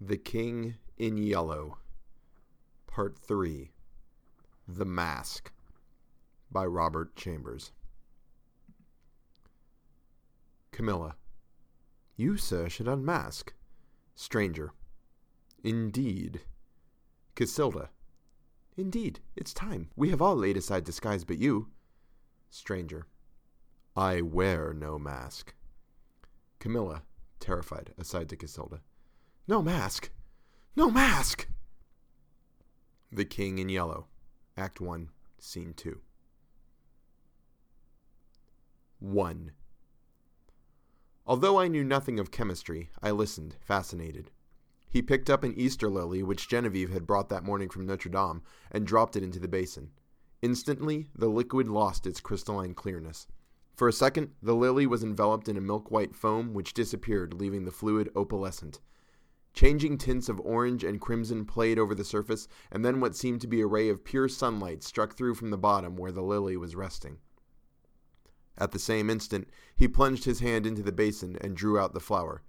The King in Yellow, Part 3 The Mask by Robert Chambers. Camilla. You, sir, should unmask. Stranger. Indeed. Casilda. Indeed, it's time. We have all laid aside disguise but you. Stranger. I wear no mask. Camilla, terrified, aside to Casilda. No mask! No mask! The King in Yellow, Act 1, Scene 2. 1. Although I knew nothing of chemistry, I listened, fascinated. He picked up an Easter lily which Genevieve had brought that morning from Notre Dame and dropped it into the basin. Instantly, the liquid lost its crystalline clearness. For a second, the lily was enveloped in a milk white foam which disappeared, leaving the fluid opalescent. Changing tints of orange and crimson played over the surface, and then what seemed to be a ray of pure sunlight struck through from the bottom where the lily was resting. At the same instant, he plunged his hand into the basin and drew out the flower.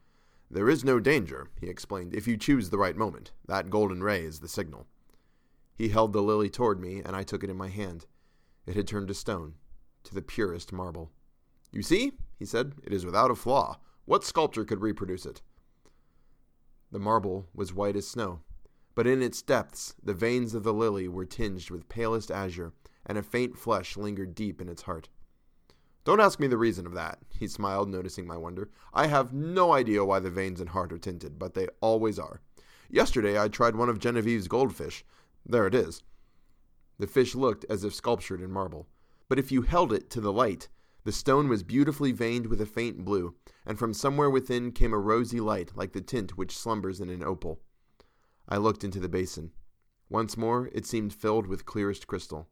There is no danger, he explained, if you choose the right moment. That golden ray is the signal. He held the lily toward me, and I took it in my hand. It had turned to stone, to the purest marble. You see, he said, it is without a flaw. What sculptor could reproduce it? The marble was white as snow, but in its depths the veins of the lily were tinged with palest azure, and a faint flush lingered deep in its heart. Don't ask me the reason of that, he smiled, noticing my wonder. I have no idea why the veins and heart are tinted, but they always are. Yesterday I tried one of Genevieve's goldfish. There it is. The fish looked as if sculptured in marble, but if you held it to the light, the stone was beautifully veined with a faint blue, and from somewhere within came a rosy light like the tint which slumbers in an opal. I looked into the basin. Once more it seemed filled with clearest crystal.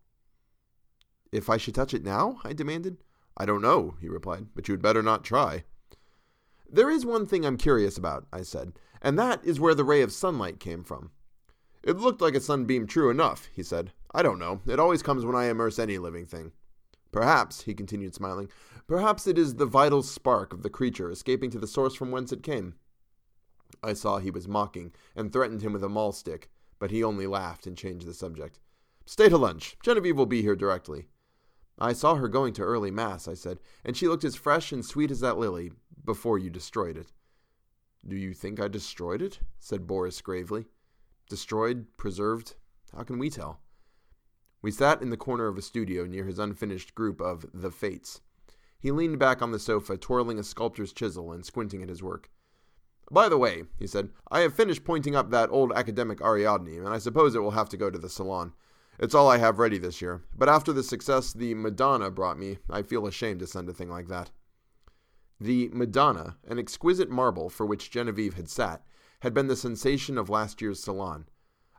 If I should touch it now? I demanded. I don't know, he replied, but you had better not try. There is one thing I'm curious about, I said, and that is where the ray of sunlight came from. It looked like a sunbeam true enough, he said. I don't know. It always comes when I immerse any living thing. Perhaps, he continued smiling, perhaps it is the vital spark of the creature escaping to the source from whence it came. I saw he was mocking, and threatened him with a mahl stick, but he only laughed and changed the subject. Stay to lunch. Genevieve will be here directly. I saw her going to early mass, I said, and she looked as fresh and sweet as that lily before you destroyed it. Do you think I destroyed it? said Boris gravely. Destroyed, preserved, how can we tell? We sat in the corner of a studio near his unfinished group of The Fates. He leaned back on the sofa, twirling a sculptor's chisel and squinting at his work. By the way, he said, I have finished pointing up that old academic Ariadne, and I suppose it will have to go to the salon. It's all I have ready this year, but after the success the Madonna brought me, I feel ashamed to send a thing like that. The Madonna, an exquisite marble for which Genevieve had sat, had been the sensation of last year's salon.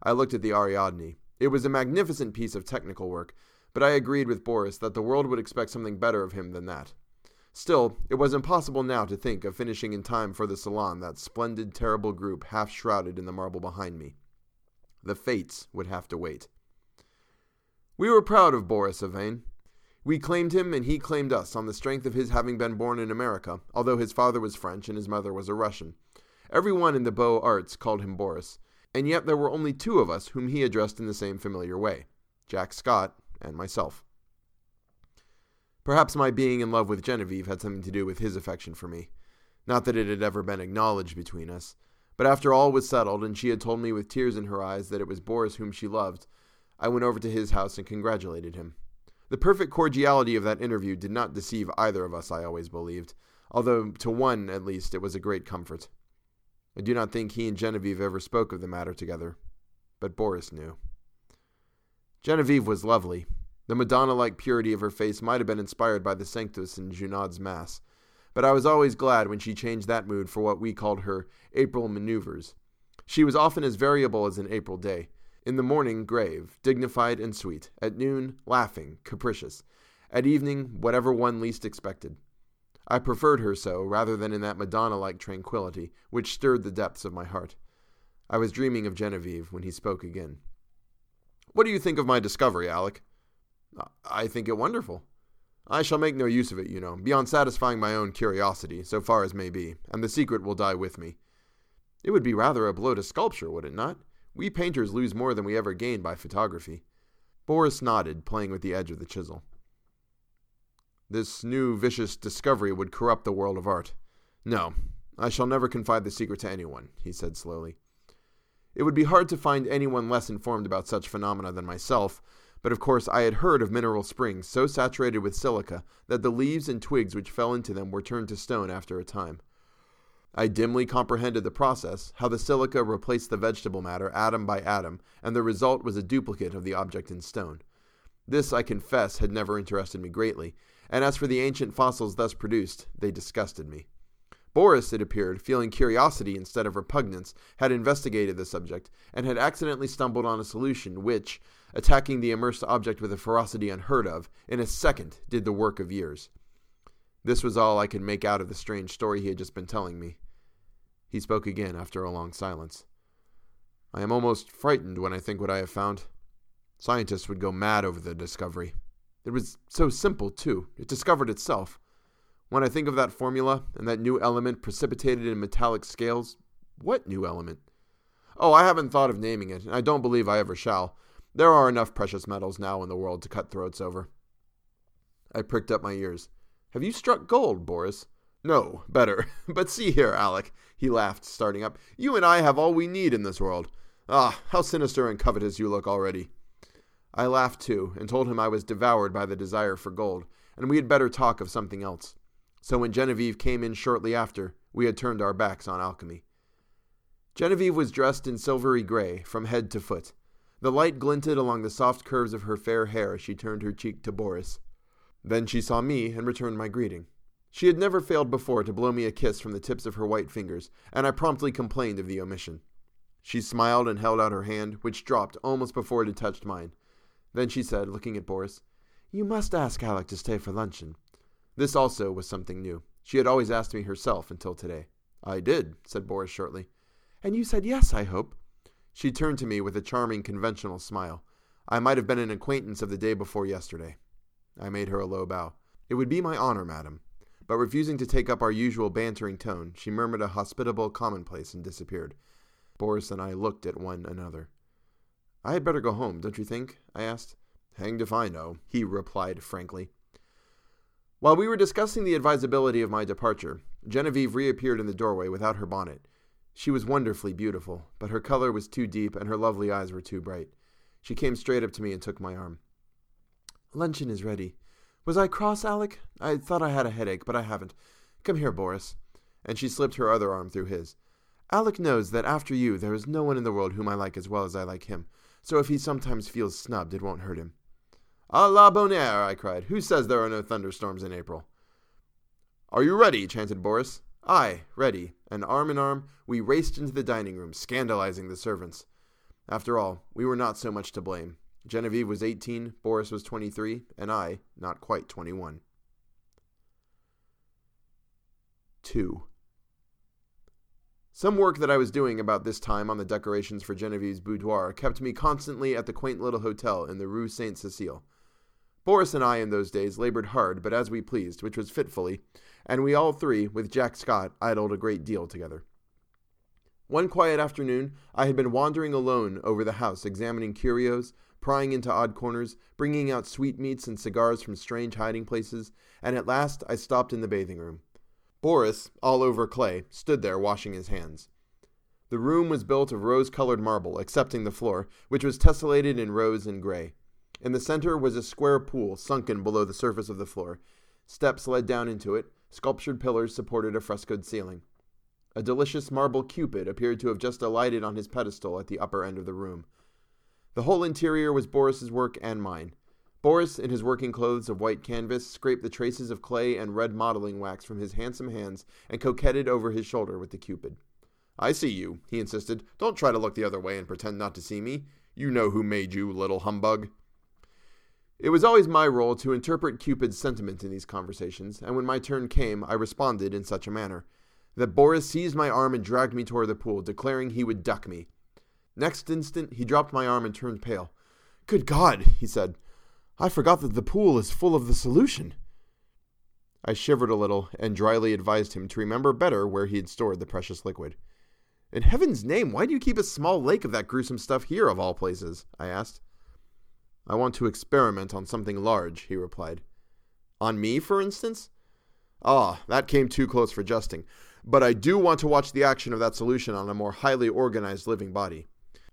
I looked at the Ariadne. It was a magnificent piece of technical work, but I agreed with Boris that the world would expect something better of him than that. Still, it was impossible now to think of finishing in time for the salon that splendid, terrible group half shrouded in the marble behind me. The fates would have to wait. We were proud of Boris Yvain. We claimed him and he claimed us on the strength of his having been born in America, although his father was French and his mother was a Russian. Everyone in the Beaux Arts called him Boris, and yet there were only two of us whom he addressed in the same familiar way Jack Scott and myself. Perhaps my being in love with Genevieve had something to do with his affection for me. Not that it had ever been acknowledged between us, but after all was settled and she had told me with tears in her eyes that it was Boris whom she loved, I went over to his house and congratulated him. The perfect cordiality of that interview did not deceive either of us, I always believed, although to one, at least, it was a great comfort. I do not think he and Genevieve ever spoke of the matter together, but Boris knew. Genevieve was lovely. The Madonna like purity of her face might have been inspired by the Sanctus in Gounod's Mass, but I was always glad when she changed that mood for what we called her April maneuvers. She was often as variable as an April day. In the morning, grave, dignified, and sweet. At noon, laughing, capricious. At evening, whatever one least expected. I preferred her so, rather than in that Madonna like tranquillity which stirred the depths of my heart. I was dreaming of Genevieve when he spoke again. What do you think of my discovery, Alec? I think it wonderful. I shall make no use of it, you know, beyond satisfying my own curiosity, so far as may be, and the secret will die with me. It would be rather a blow to sculpture, would it not? We painters lose more than we ever gain by photography. Boris nodded, playing with the edge of the chisel. This new vicious discovery would corrupt the world of art. No, I shall never confide the secret to anyone, he said slowly. It would be hard to find anyone less informed about such phenomena than myself, but of course I had heard of mineral springs so saturated with silica that the leaves and twigs which fell into them were turned to stone after a time. I dimly comprehended the process, how the silica replaced the vegetable matter atom by atom, and the result was a duplicate of the object in stone. This, I confess, had never interested me greatly, and as for the ancient fossils thus produced, they disgusted me. Boris, it appeared, feeling curiosity instead of repugnance, had investigated the subject, and had accidentally stumbled on a solution which, attacking the immersed object with a ferocity unheard of, in a second did the work of years. This was all I could make out of the strange story he had just been telling me. He spoke again after a long silence. I am almost frightened when I think what I have found. Scientists would go mad over the discovery. It was so simple, too. It discovered itself. When I think of that formula and that new element precipitated in metallic scales, what new element? Oh, I haven't thought of naming it, and I don't believe I ever shall. There are enough precious metals now in the world to cut throats over. I pricked up my ears. Have you struck gold, Boris? No, better. but see here, Alec, he laughed, starting up. You and I have all we need in this world. Ah, how sinister and covetous you look already. I laughed too, and told him I was devoured by the desire for gold, and we had better talk of something else so when Genevieve came in shortly after, we had turned our backs on alchemy. Genevieve was dressed in silvery gray from head to foot. The light glinted along the soft curves of her fair hair as she turned her cheek to Boris. Then she saw me and returned my greeting. She had never failed before to blow me a kiss from the tips of her white fingers, and I promptly complained of the omission. She smiled and held out her hand, which dropped almost before it had touched mine. Then she said, looking at Boris, You must ask Alec to stay for luncheon. This also was something new. She had always asked me herself until today. I did, said Boris shortly. And you said yes, I hope. She turned to me with a charming conventional smile. I might have been an acquaintance of the day before yesterday. I made her a low bow. It would be my honor, madam. But refusing to take up our usual bantering tone, she murmured a hospitable commonplace and disappeared. Boris and I looked at one another. I had better go home, don't you think? I asked. Hanged if I know, he replied frankly. While we were discussing the advisability of my departure, Genevieve reappeared in the doorway without her bonnet. She was wonderfully beautiful, but her color was too deep and her lovely eyes were too bright. She came straight up to me and took my arm. Luncheon is ready. Was I cross, Alec? I thought I had a headache, but I haven't. Come here, Boris. And she slipped her other arm through his. Alec knows that after you, there is no one in the world whom I like as well as I like him, so if he sometimes feels snubbed, it won't hurt him. A la bonne heure, I cried. Who says there are no thunderstorms in April? Are you ready? chanted Boris. Aye, ready. And arm in arm, we raced into the dining room, scandalizing the servants. After all, we were not so much to blame. Genevieve was 18, Boris was 23, and I, not quite 21. 2. Some work that I was doing about this time on the decorations for Genevieve's boudoir kept me constantly at the quaint little hotel in the Rue Saint Cecile. Boris and I in those days labored hard, but as we pleased, which was fitfully, and we all three, with Jack Scott, idled a great deal together. One quiet afternoon, I had been wandering alone over the house, examining curios, prying into odd corners, bringing out sweetmeats and cigars from strange hiding places, and at last I stopped in the bathing room. Boris, all over clay, stood there washing his hands. The room was built of rose colored marble, excepting the floor, which was tessellated in rose and gray. In the center was a square pool sunken below the surface of the floor. Steps led down into it, sculptured pillars supported a frescoed ceiling. A delicious marble cupid appeared to have just alighted on his pedestal at the upper end of the room. The whole interior was Boris's work and mine. Boris, in his working clothes of white canvas, scraped the traces of clay and red modeling wax from his handsome hands and coquetted over his shoulder with the cupid. I see you, he insisted. Don't try to look the other way and pretend not to see me. You know who made you, little humbug. It was always my role to interpret Cupid's sentiment in these conversations, and when my turn came, I responded in such a manner that Boris seized my arm and dragged me toward the pool, declaring he would duck me. Next instant, he dropped my arm and turned pale. Good God, he said. I forgot that the pool is full of the solution. I shivered a little and dryly advised him to remember better where he had stored the precious liquid. In heaven's name, why do you keep a small lake of that gruesome stuff here, of all places? I asked. I want to experiment on something large, he replied. On me, for instance? Ah, that came too close for jesting. But I do want to watch the action of that solution on a more highly organized living body.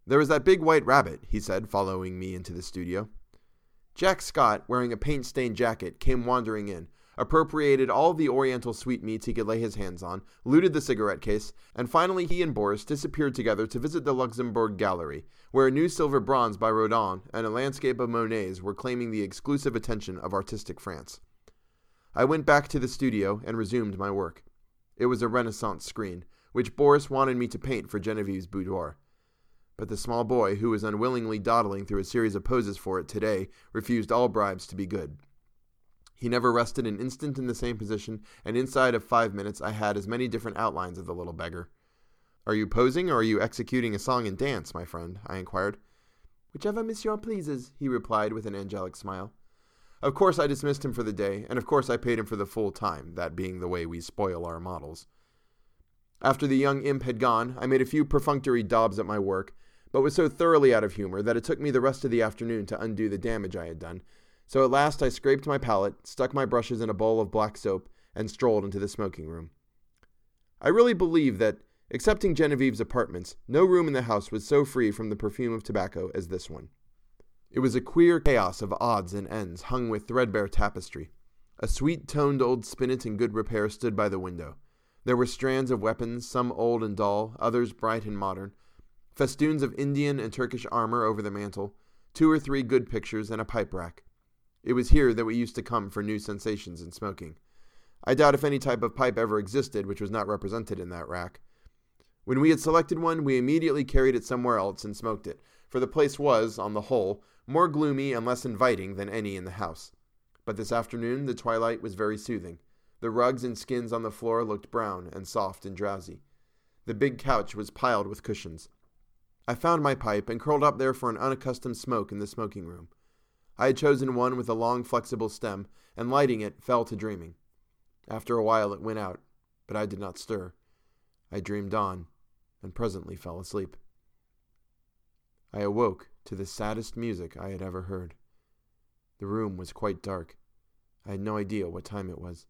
There is that big white rabbit, he said, following me into the studio. Jack Scott, wearing a paint stained jacket, came wandering in, appropriated all the oriental sweetmeats he could lay his hands on, looted the cigarette case, and finally he and Boris disappeared together to visit the Luxembourg Gallery, where a new silver bronze by Rodin and a landscape of Monet's were claiming the exclusive attention of artistic France. I went back to the studio and resumed my work. It was a Renaissance screen, which Boris wanted me to paint for Genevieve's boudoir. But the small boy, who was unwillingly dawdling through a series of poses for it today, refused all bribes to be good. He never rested an instant in the same position, and inside of five minutes I had as many different outlines of the little beggar. Are you posing, or are you executing a song and dance, my friend? I inquired. Whichever monsieur pleases, he replied with an angelic smile. Of course, I dismissed him for the day, and of course, I paid him for the full time, that being the way we spoil our models. After the young imp had gone, I made a few perfunctory daubs at my work, but was so thoroughly out of humor that it took me the rest of the afternoon to undo the damage I had done. So at last I scraped my palette, stuck my brushes in a bowl of black soap, and strolled into the smoking room. I really believe that, excepting Genevieve's apartments, no room in the house was so free from the perfume of tobacco as this one. It was a queer chaos of odds and ends hung with threadbare tapestry. A sweet toned old spinet in good repair stood by the window. There were strands of weapons, some old and dull, others bright and modern, festoons of Indian and Turkish armor over the mantel, two or three good pictures, and a pipe rack. It was here that we used to come for new sensations in smoking. I doubt if any type of pipe ever existed which was not represented in that rack. When we had selected one, we immediately carried it somewhere else and smoked it, for the place was, on the whole, more gloomy and less inviting than any in the house. But this afternoon the twilight was very soothing. The rugs and skins on the floor looked brown and soft and drowsy. The big couch was piled with cushions. I found my pipe and curled up there for an unaccustomed smoke in the smoking room. I had chosen one with a long, flexible stem, and lighting it, fell to dreaming. After a while it went out, but I did not stir. I dreamed on, and presently fell asleep. I awoke to the saddest music I had ever heard. The room was quite dark. I had no idea what time it was.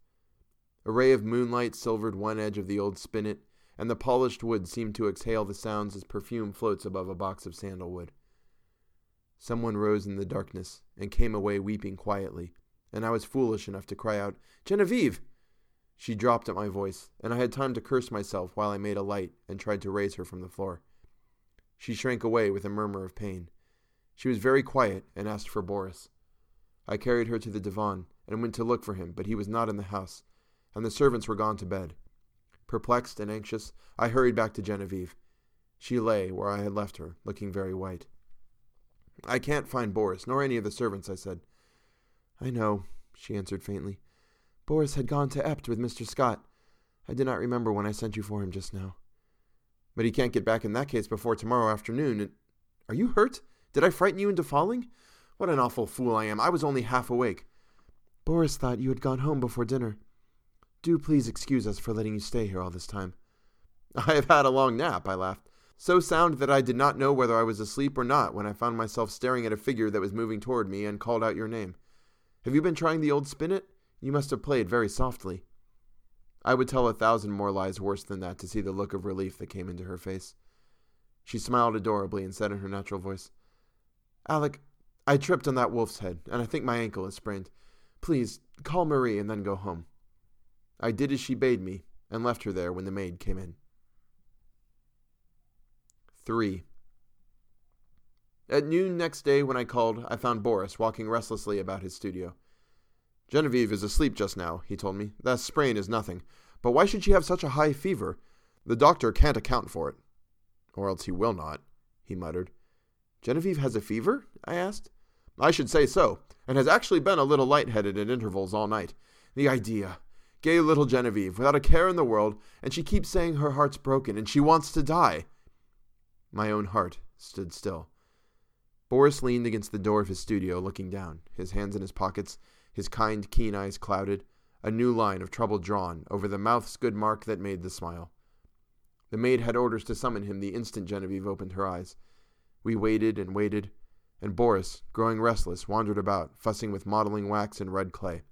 A ray of moonlight silvered one edge of the old spinet, and the polished wood seemed to exhale the sounds as perfume floats above a box of sandalwood. Someone rose in the darkness and came away weeping quietly, and I was foolish enough to cry out, Genevieve! She dropped at my voice, and I had time to curse myself while I made a light and tried to raise her from the floor. She shrank away with a murmur of pain. She was very quiet and asked for Boris. I carried her to the divan and went to look for him, but he was not in the house, and the servants were gone to bed. Perplexed and anxious, I hurried back to Genevieve. She lay where I had left her, looking very white. I can't find Boris, nor any of the servants, I said. I know, she answered faintly. Boris had gone to Ept with Mr. Scott. I did not remember when I sent you for him just now. But he can't get back in that case before tomorrow afternoon. Are you hurt? Did I frighten you into falling? What an awful fool I am. I was only half awake. Boris thought you had gone home before dinner. Do please excuse us for letting you stay here all this time. I have had a long nap, I laughed. So sound that I did not know whether I was asleep or not when I found myself staring at a figure that was moving toward me and called out your name. Have you been trying the old spinet? You must have played very softly. I would tell a thousand more lies worse than that to see the look of relief that came into her face. She smiled adorably and said in her natural voice, Alec, I tripped on that wolf's head, and I think my ankle is sprained. Please, call Marie and then go home. I did as she bade me, and left her there when the maid came in. 3. At noon next day, when I called, I found Boris walking restlessly about his studio. Genevieve is asleep just now, he told me. That sprain is nothing. But why should she have such a high fever? The doctor can't account for it. Or else he will not, he muttered. Genevieve has a fever? I asked. I should say so, and has actually been a little light-headed at intervals all night. The idea. Gay little Genevieve, without a care in the world, and she keeps saying her heart's broken and she wants to die. My own heart stood still. Boris leaned against the door of his studio, looking down, his hands in his pockets, his kind, keen eyes clouded, a new line of trouble drawn over the mouth's good mark that made the smile. The maid had orders to summon him the instant Genevieve opened her eyes. We waited and waited, and Boris, growing restless, wandered about, fussing with modeling wax and red clay.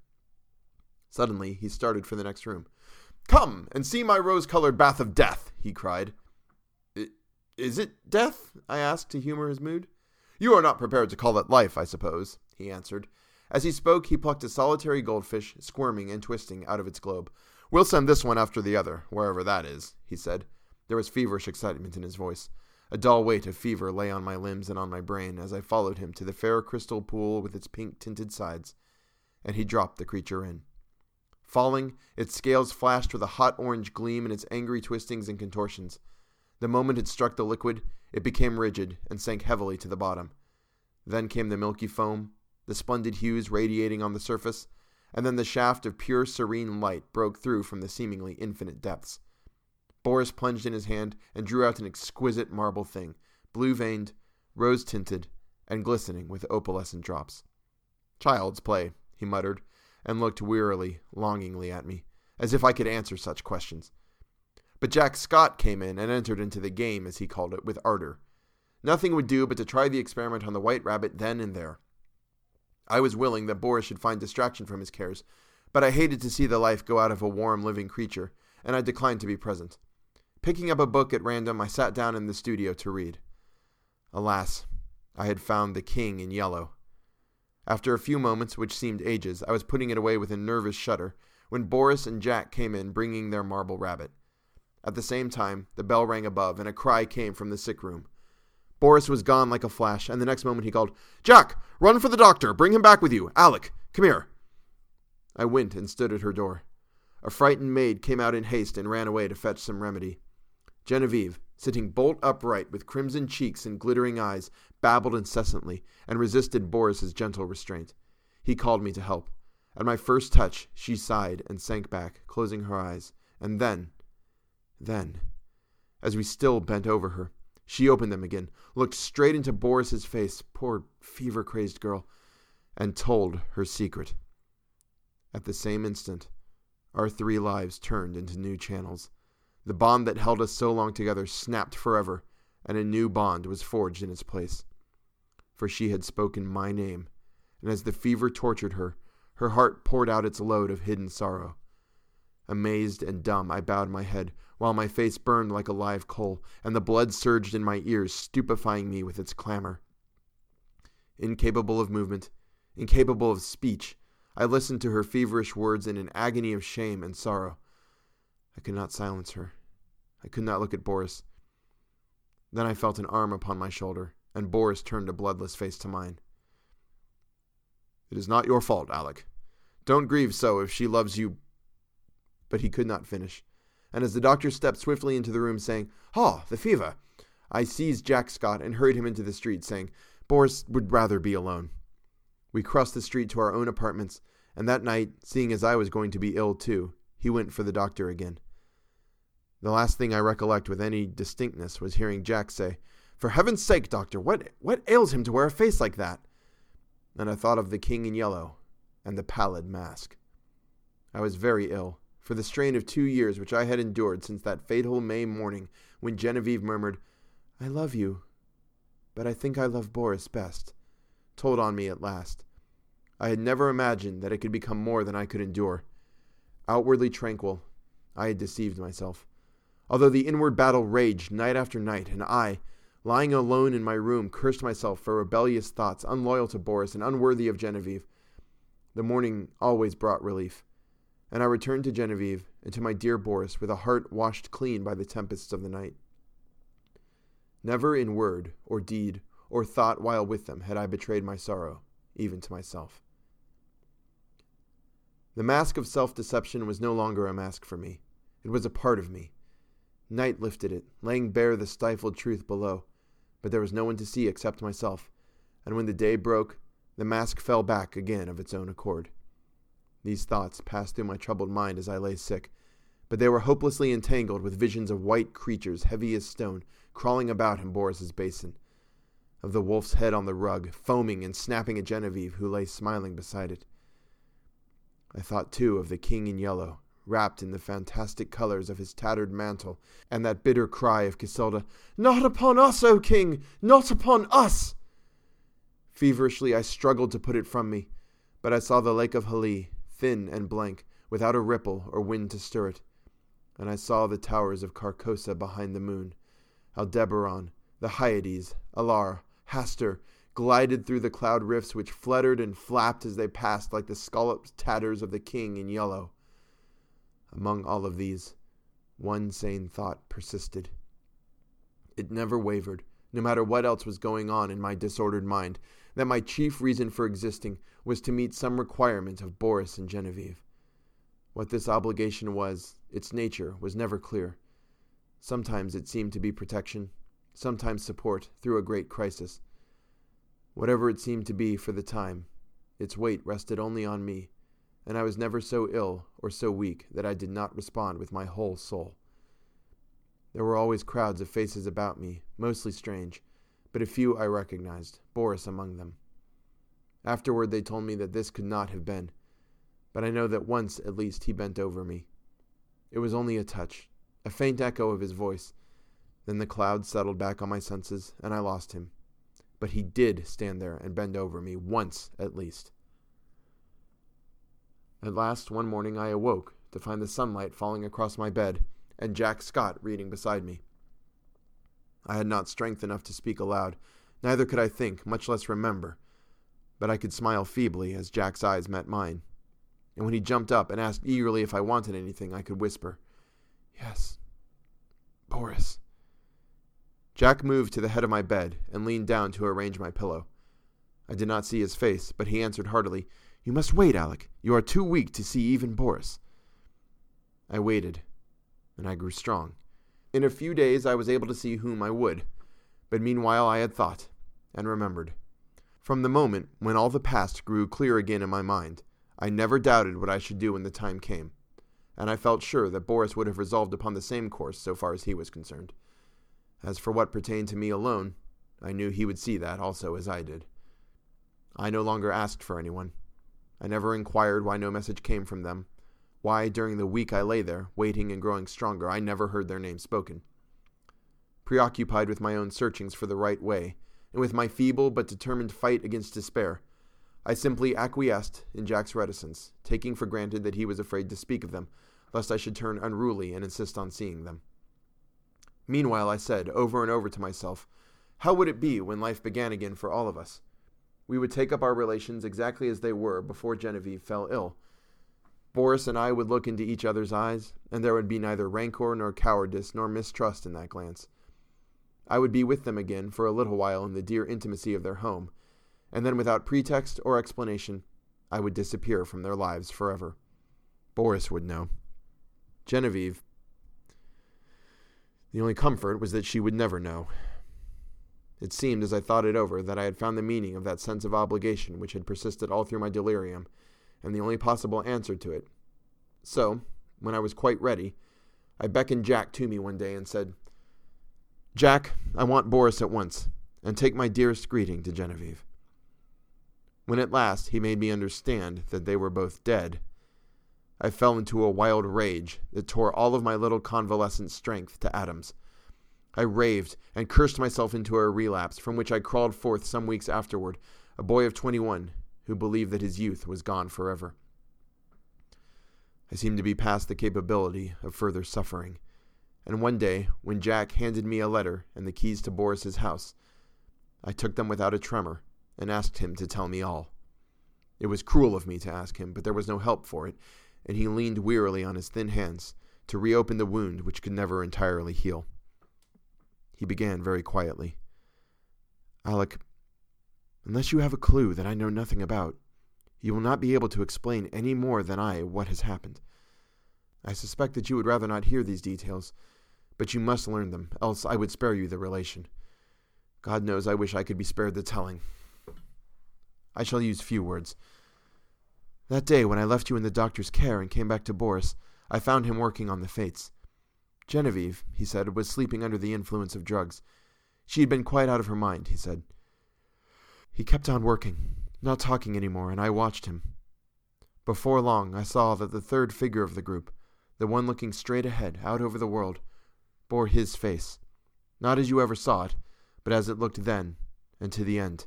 Suddenly, he started for the next room. Come and see my rose colored bath of death, he cried. Is it death? I asked to humor his mood. You are not prepared to call it life, I suppose, he answered. As he spoke, he plucked a solitary goldfish, squirming and twisting, out of its globe. We'll send this one after the other, wherever that is, he said. There was feverish excitement in his voice. A dull weight of fever lay on my limbs and on my brain as I followed him to the fair crystal pool with its pink tinted sides, and he dropped the creature in. Falling, its scales flashed with a hot orange gleam in its angry twistings and contortions. The moment it struck the liquid, it became rigid and sank heavily to the bottom. Then came the milky foam, the splendid hues radiating on the surface, and then the shaft of pure serene light broke through from the seemingly infinite depths. Boris plunged in his hand and drew out an exquisite marble thing, blue veined, rose tinted, and glistening with opalescent drops. Child's play, he muttered, and looked wearily, longingly at me, as if I could answer such questions. But Jack Scott came in and entered into the game, as he called it, with ardor. Nothing would do but to try the experiment on the white rabbit then and there. I was willing that Boris should find distraction from his cares, but I hated to see the life go out of a warm, living creature, and I declined to be present. Picking up a book at random, I sat down in the studio to read. Alas, I had found The King in Yellow. After a few moments, which seemed ages, I was putting it away with a nervous shudder when Boris and Jack came in bringing their marble rabbit. At the same time, the bell rang above, and a cry came from the sick room. Boris was gone like a flash, and the next moment he called, Jack, run for the doctor. Bring him back with you. Alec, come here. I went and stood at her door. A frightened maid came out in haste and ran away to fetch some remedy. Genevieve, sitting bolt upright with crimson cheeks and glittering eyes, babbled incessantly and resisted Boris's gentle restraint. He called me to help. At my first touch, she sighed and sank back, closing her eyes. And then, then, as we still bent over her, she opened them again, looked straight into Boris's face, poor fever crazed girl, and told her secret. At the same instant, our three lives turned into new channels. The bond that held us so long together snapped forever, and a new bond was forged in its place. For she had spoken my name, and as the fever tortured her, her heart poured out its load of hidden sorrow. Amazed and dumb, I bowed my head, while my face burned like a live coal, and the blood surged in my ears, stupefying me with its clamor. Incapable of movement, incapable of speech, I listened to her feverish words in an agony of shame and sorrow. I could not silence her. I could not look at Boris. Then I felt an arm upon my shoulder, and Boris turned a bloodless face to mine. It is not your fault, Alec. Don't grieve so if she loves you. But he could not finish. And as the doctor stepped swiftly into the room, saying, Ha, the fever, I seized Jack Scott and hurried him into the street, saying, Boris would rather be alone. We crossed the street to our own apartments, and that night, seeing as I was going to be ill too, he went for the doctor again. The last thing I recollect with any distinctness was hearing Jack say, For heaven's sake, doctor, what, what ails him to wear a face like that? And I thought of the king in yellow and the pallid mask. I was very ill, for the strain of two years which I had endured since that fatal May morning when Genevieve murmured, I love you, but I think I love Boris best, told on me at last. I had never imagined that it could become more than I could endure. Outwardly tranquil, I had deceived myself. Although the inward battle raged night after night, and I, lying alone in my room, cursed myself for rebellious thoughts, unloyal to Boris and unworthy of Genevieve, the morning always brought relief, and I returned to Genevieve and to my dear Boris with a heart washed clean by the tempests of the night. Never in word or deed or thought while with them had I betrayed my sorrow, even to myself. The mask of self deception was no longer a mask for me. It was a part of me. Night lifted it, laying bare the stifled truth below, but there was no one to see except myself, and when the day broke, the mask fell back again of its own accord. These thoughts passed through my troubled mind as I lay sick, but they were hopelessly entangled with visions of white creatures heavy as stone crawling about in Boris's basin, of the wolf's head on the rug, foaming and snapping at Genevieve, who lay smiling beside it. I thought, too, of the king in yellow, wrapped in the fantastic colors of his tattered mantle, and that bitter cry of Casilda, Not upon us, O king! Not upon us! Feverishly I struggled to put it from me, but I saw the lake of Hali, thin and blank, without a ripple or wind to stir it, and I saw the towers of Carcosa behind the moon. Aldebaran, the Hyades, Alar, Hastur, glided through the cloud rifts which fluttered and flapped as they passed like the scalloped tatters of the king in yellow. Among all of these, one sane thought persisted. It never wavered, no matter what else was going on in my disordered mind, that my chief reason for existing was to meet some requirement of Boris and Genevieve. What this obligation was, its nature, was never clear. Sometimes it seemed to be protection, sometimes support through a great crisis. Whatever it seemed to be for the time, its weight rested only on me, and I was never so ill or so weak that I did not respond with my whole soul. There were always crowds of faces about me, mostly strange, but a few I recognized, Boris among them. Afterward, they told me that this could not have been, but I know that once at least he bent over me. It was only a touch, a faint echo of his voice. Then the cloud settled back on my senses, and I lost him but he did stand there and bend over me once at least. At last, one morning, I awoke to find the sunlight falling across my bed and Jack Scott reading beside me. I had not strength enough to speak aloud, neither could I think, much less remember, but I could smile feebly as Jack's eyes met mine. And when he jumped up and asked eagerly if I wanted anything, I could whisper, Yes, Boris. Jack moved to the head of my bed and leaned down to arrange my pillow. I did not see his face, but he answered heartily, You must wait, Alec. You are too weak to see even Boris. I waited, and I grew strong. In a few days I was able to see whom I would, but meanwhile I had thought, and remembered. From the moment when all the past grew clear again in my mind, I never doubted what I should do when the time came, and I felt sure that Boris would have resolved upon the same course so far as he was concerned. As for what pertained to me alone, I knew he would see that also as I did. I no longer asked for anyone. I never inquired why no message came from them, why during the week I lay there, waiting and growing stronger, I never heard their name spoken. Preoccupied with my own searchings for the right way, and with my feeble but determined fight against despair, I simply acquiesced in Jack's reticence, taking for granted that he was afraid to speak of them, lest I should turn unruly and insist on seeing them. Meanwhile, I said, over and over to myself, how would it be when life began again for all of us? We would take up our relations exactly as they were before Genevieve fell ill. Boris and I would look into each other's eyes, and there would be neither rancor nor cowardice nor mistrust in that glance. I would be with them again for a little while in the dear intimacy of their home, and then without pretext or explanation, I would disappear from their lives forever. Boris would know. Genevieve, the only comfort was that she would never know. It seemed, as I thought it over, that I had found the meaning of that sense of obligation which had persisted all through my delirium, and the only possible answer to it. So, when I was quite ready, I beckoned Jack to me one day and said, Jack, I want Boris at once, and take my dearest greeting to Genevieve. When at last he made me understand that they were both dead, I fell into a wild rage that tore all of my little convalescent strength to atoms. I raved and cursed myself into a relapse from which I crawled forth some weeks afterward, a boy of 21 who believed that his youth was gone forever. I seemed to be past the capability of further suffering, and one day, when Jack handed me a letter and the keys to Boris's house, I took them without a tremor and asked him to tell me all. It was cruel of me to ask him, but there was no help for it, and he leaned wearily on his thin hands to reopen the wound which could never entirely heal. He began very quietly. Alec, unless you have a clue that I know nothing about, you will not be able to explain any more than I what has happened. I suspect that you would rather not hear these details, but you must learn them, else I would spare you the relation. God knows I wish I could be spared the telling. I shall use few words. That day, when I left you in the doctor's care and came back to Boris, I found him working on the fates. Genevieve, he said, was sleeping under the influence of drugs. She had been quite out of her mind, he said. He kept on working, not talking any more, and I watched him. Before long, I saw that the third figure of the group, the one looking straight ahead, out over the world, bore his face, not as you ever saw it, but as it looked then, and to the end.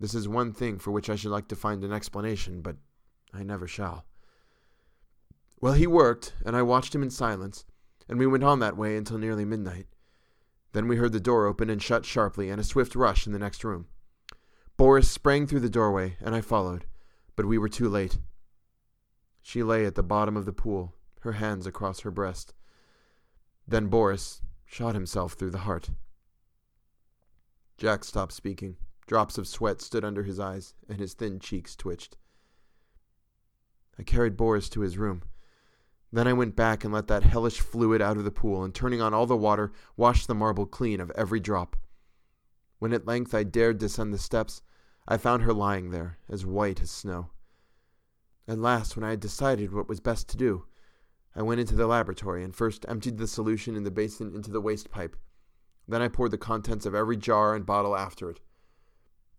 This is one thing for which I should like to find an explanation, but I never shall. Well, he worked, and I watched him in silence, and we went on that way until nearly midnight. Then we heard the door open and shut sharply, and a swift rush in the next room. Boris sprang through the doorway, and I followed, but we were too late. She lay at the bottom of the pool, her hands across her breast. Then Boris shot himself through the heart. Jack stopped speaking. Drops of sweat stood under his eyes, and his thin cheeks twitched. I carried Boris to his room. Then I went back and let that hellish fluid out of the pool, and turning on all the water, washed the marble clean of every drop. When at length I dared descend the steps, I found her lying there, as white as snow. At last, when I had decided what was best to do, I went into the laboratory and first emptied the solution in the basin into the waste pipe. Then I poured the contents of every jar and bottle after it.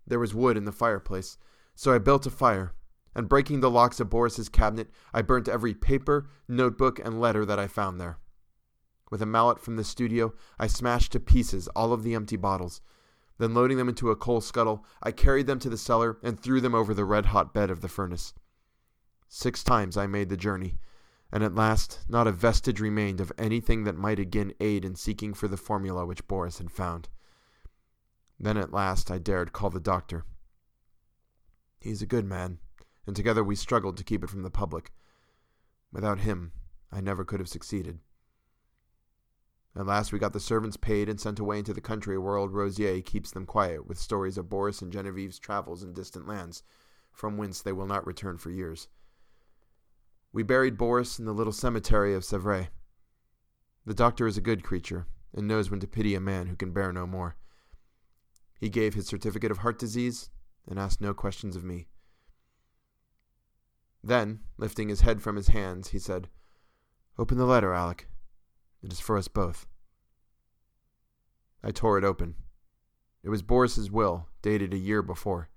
There was wood in the fireplace, so I built a fire and breaking the locks of Boris's cabinet, I burnt every paper, notebook, and letter that I found there. With a mallet from the studio, I smashed to pieces all of the empty bottles. Then, loading them into a coal scuttle, I carried them to the cellar and threw them over the red hot bed of the furnace. Six times I made the journey, and at last not a vestige remained of anything that might again aid in seeking for the formula which Boris had found. Then at last I dared call the doctor. He's a good man, and together we struggled to keep it from the public. Without him, I never could have succeeded. At last we got the servants paid and sent away into the country where old Rosier keeps them quiet with stories of Boris and Genevieve's travels in distant lands, from whence they will not return for years. We buried Boris in the little cemetery of Sèvres. The doctor is a good creature, and knows when to pity a man who can bear no more. He gave his certificate of heart disease, and asked no questions of me. Then, lifting his head from his hands, he said, Open the letter, Alec. It is for us both. I tore it open. It was Boris's will, dated a year before.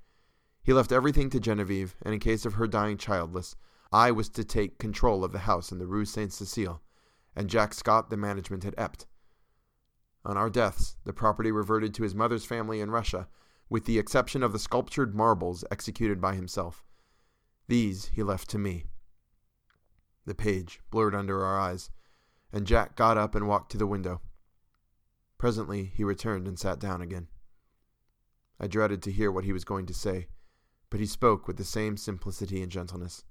He left everything to Genevieve, and in case of her dying childless, I was to take control of the house in the Rue Saint Cecile, and Jack Scott the management at Ept. On our deaths, the property reverted to his mother's family in Russia, with the exception of the sculptured marbles executed by himself. These he left to me. The page blurred under our eyes, and Jack got up and walked to the window. Presently he returned and sat down again. I dreaded to hear what he was going to say, but he spoke with the same simplicity and gentleness.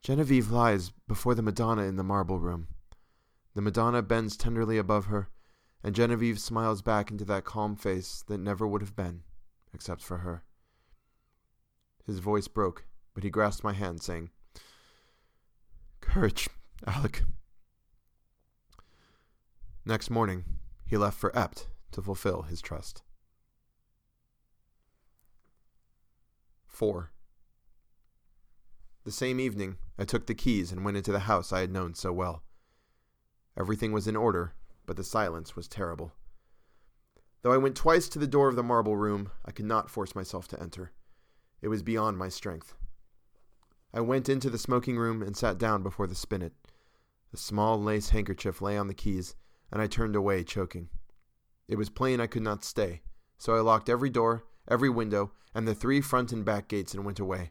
Genevieve lies before the Madonna in the marble room. The Madonna bends tenderly above her, and Genevieve smiles back into that calm face that never would have been, except for her. His voice broke, but he grasped my hand, saying, Courage, Alec. Next morning, he left for Ept to fulfill his trust. 4. The same evening, I took the keys and went into the house I had known so well. Everything was in order, but the silence was terrible. Though I went twice to the door of the marble room, I could not force myself to enter. It was beyond my strength. I went into the smoking room and sat down before the spinet. A small lace handkerchief lay on the keys, and I turned away, choking. It was plain I could not stay, so I locked every door, every window, and the three front and back gates and went away.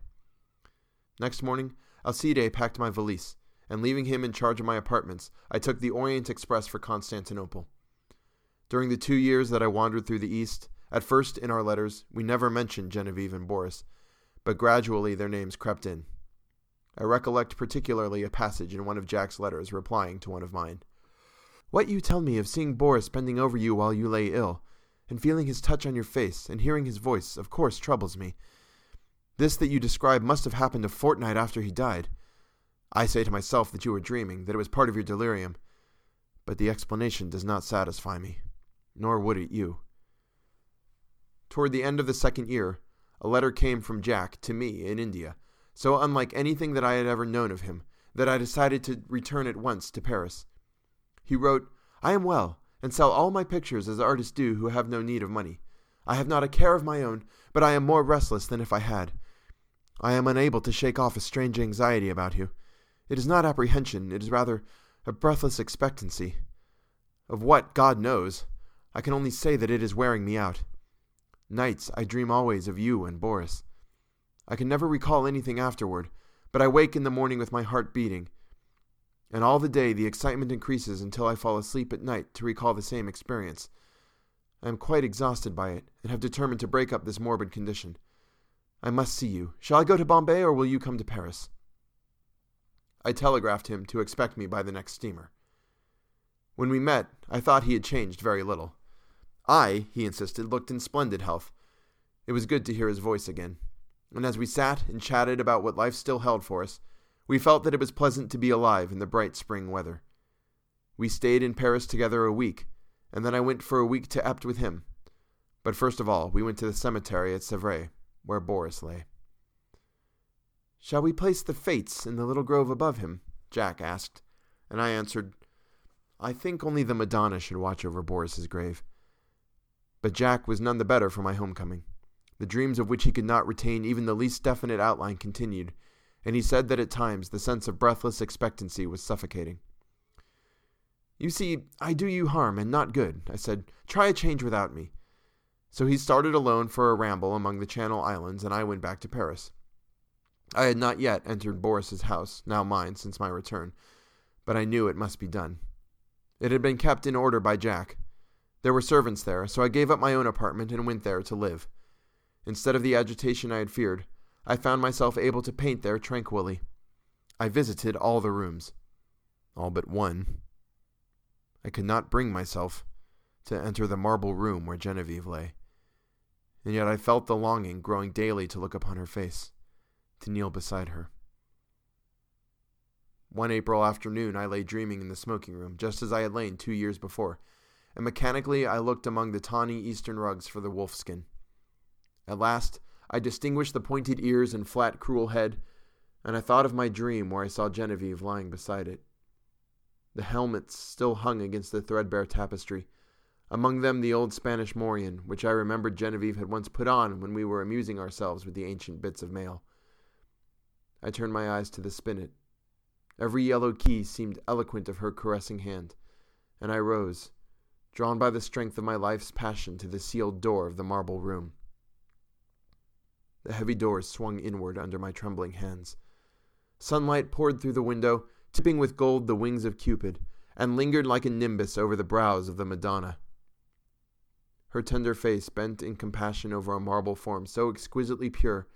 Next morning, Alcide packed my valise, and leaving him in charge of my apartments, I took the Orient Express for Constantinople. During the two years that I wandered through the East, at first in our letters, we never mentioned Genevieve and Boris, but gradually their names crept in. I recollect particularly a passage in one of Jack's letters replying to one of mine. What you tell me of seeing Boris bending over you while you lay ill, and feeling his touch on your face, and hearing his voice, of course troubles me. This that you describe must have happened a fortnight after he died. I say to myself that you were dreaming, that it was part of your delirium. But the explanation does not satisfy me, nor would it you. Toward the end of the second year, a letter came from Jack to me in India, so unlike anything that I had ever known of him, that I decided to return at once to Paris. He wrote, I am well, and sell all my pictures as artists do who have no need of money. I have not a care of my own, but I am more restless than if I had. I am unable to shake off a strange anxiety about you. It is not apprehension, it is rather a breathless expectancy. Of what, God knows. I can only say that it is wearing me out. Nights I dream always of you and Boris. I can never recall anything afterward, but I wake in the morning with my heart beating. And all the day the excitement increases until I fall asleep at night to recall the same experience. I am quite exhausted by it, and have determined to break up this morbid condition. I must see you. Shall I go to Bombay, or will you come to Paris? I telegraphed him to expect me by the next steamer. When we met, I thought he had changed very little. I, he insisted, looked in splendid health. It was good to hear his voice again. And as we sat and chatted about what life still held for us, we felt that it was pleasant to be alive in the bright spring weather. We stayed in Paris together a week, and then I went for a week to Ept with him. But first of all, we went to the cemetery at Sèvres, where Boris lay. Shall we place the Fates in the little grove above him? Jack asked, and I answered, I think only the Madonna should watch over Boris's grave. But Jack was none the better for my homecoming. The dreams of which he could not retain even the least definite outline continued, and he said that at times the sense of breathless expectancy was suffocating. You see, I do you harm and not good, I said. Try a change without me. So he started alone for a ramble among the Channel Islands, and I went back to Paris. I had not yet entered Boris's house, now mine since my return, but I knew it must be done. It had been kept in order by Jack, there were servants there, so I gave up my own apartment and went there to live. Instead of the agitation I had feared, I found myself able to paint there tranquilly. I visited all the rooms. All but one. I could not bring myself to enter the marble room where Genevieve lay. And yet I felt the longing growing daily to look upon her face, to kneel beside her. One April afternoon I lay dreaming in the smoking room, just as I had lain two years before, and mechanically I looked among the tawny eastern rugs for the wolfskin. At last I distinguished the pointed ears and flat, cruel head, and I thought of my dream where I saw Genevieve lying beside it. The helmets still hung against the threadbare tapestry, among them the old Spanish morion, which I remembered Genevieve had once put on when we were amusing ourselves with the ancient bits of mail. I turned my eyes to the spinet. Every yellow key seemed eloquent of her caressing hand, and I rose drawn by the strength of my life's passion to the sealed door of the marble room. The heavy doors swung inward under my trembling hands. Sunlight poured through the window, tipping with gold the wings of Cupid, and lingered like a nimbus over the brows of the Madonna. Her tender face bent in compassion over a marble form so exquisitely pure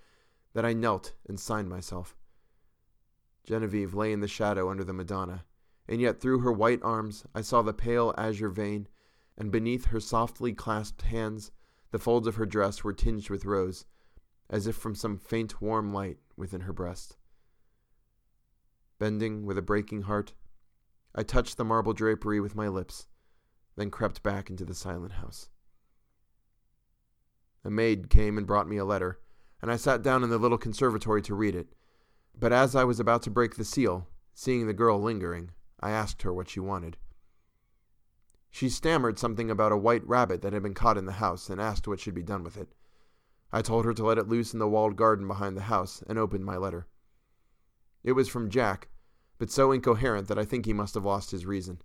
that I knelt and signed myself. Genevieve lay in the shadow under the Madonna, and yet through her white arms I saw the pale azure vein and beneath her softly clasped hands the folds of her dress were tinged with rose, as if from some faint warm light within her breast. Bending with a breaking heart, I touched the marble drapery with my lips, then crept back into the silent house. A maid came and brought me a letter, and I sat down in the little conservatory to read it. But as I was about to break the seal, seeing the girl lingering, I asked her what she wanted. She stammered something about a white rabbit that had been caught in the house and asked what should be done with it. I told her to let it loose in the walled garden behind the house and opened my letter. It was from Jack, but so incoherent that I think he must have lost his reason.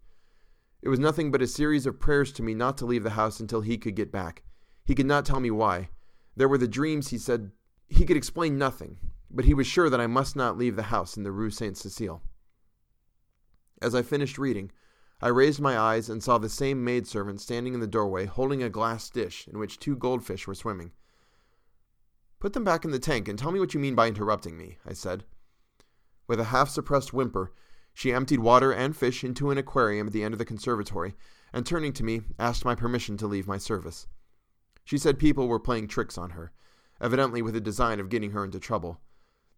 It was nothing but a series of prayers to me not to leave the house until he could get back. He could not tell me why. There were the dreams, he said. He could explain nothing, but he was sure that I must not leave the house in the Rue Saint Cecile. As I finished reading, I raised my eyes and saw the same maidservant standing in the doorway holding a glass dish in which two goldfish were swimming. Put them back in the tank and tell me what you mean by interrupting me, I said. With a half suppressed whimper, she emptied water and fish into an aquarium at the end of the conservatory, and turning to me, asked my permission to leave my service. She said people were playing tricks on her, evidently with the design of getting her into trouble.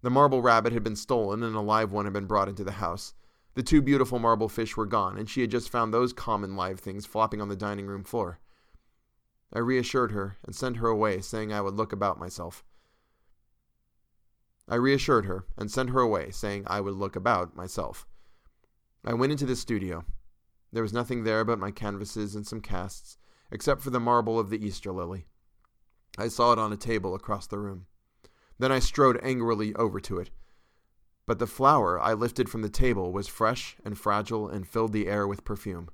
The marble rabbit had been stolen and a live one had been brought into the house, the two beautiful marble fish were gone, and she had just found those common live things flopping on the dining room floor. I reassured her and sent her away, saying I would look about myself. I reassured her and sent her away, saying I would look about myself. I went into the studio. There was nothing there but my canvases and some casts, except for the marble of the Easter lily. I saw it on a table across the room. Then I strode angrily over to it. But the flower I lifted from the table was fresh and fragile and filled the air with perfume.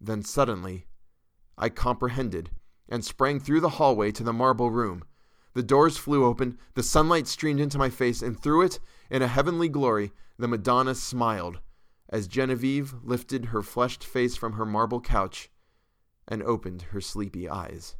Then suddenly, I comprehended and sprang through the hallway to the marble room. The doors flew open, the sunlight streamed into my face, and through it, in a heavenly glory, the Madonna smiled as Genevieve lifted her fleshed face from her marble couch and opened her sleepy eyes.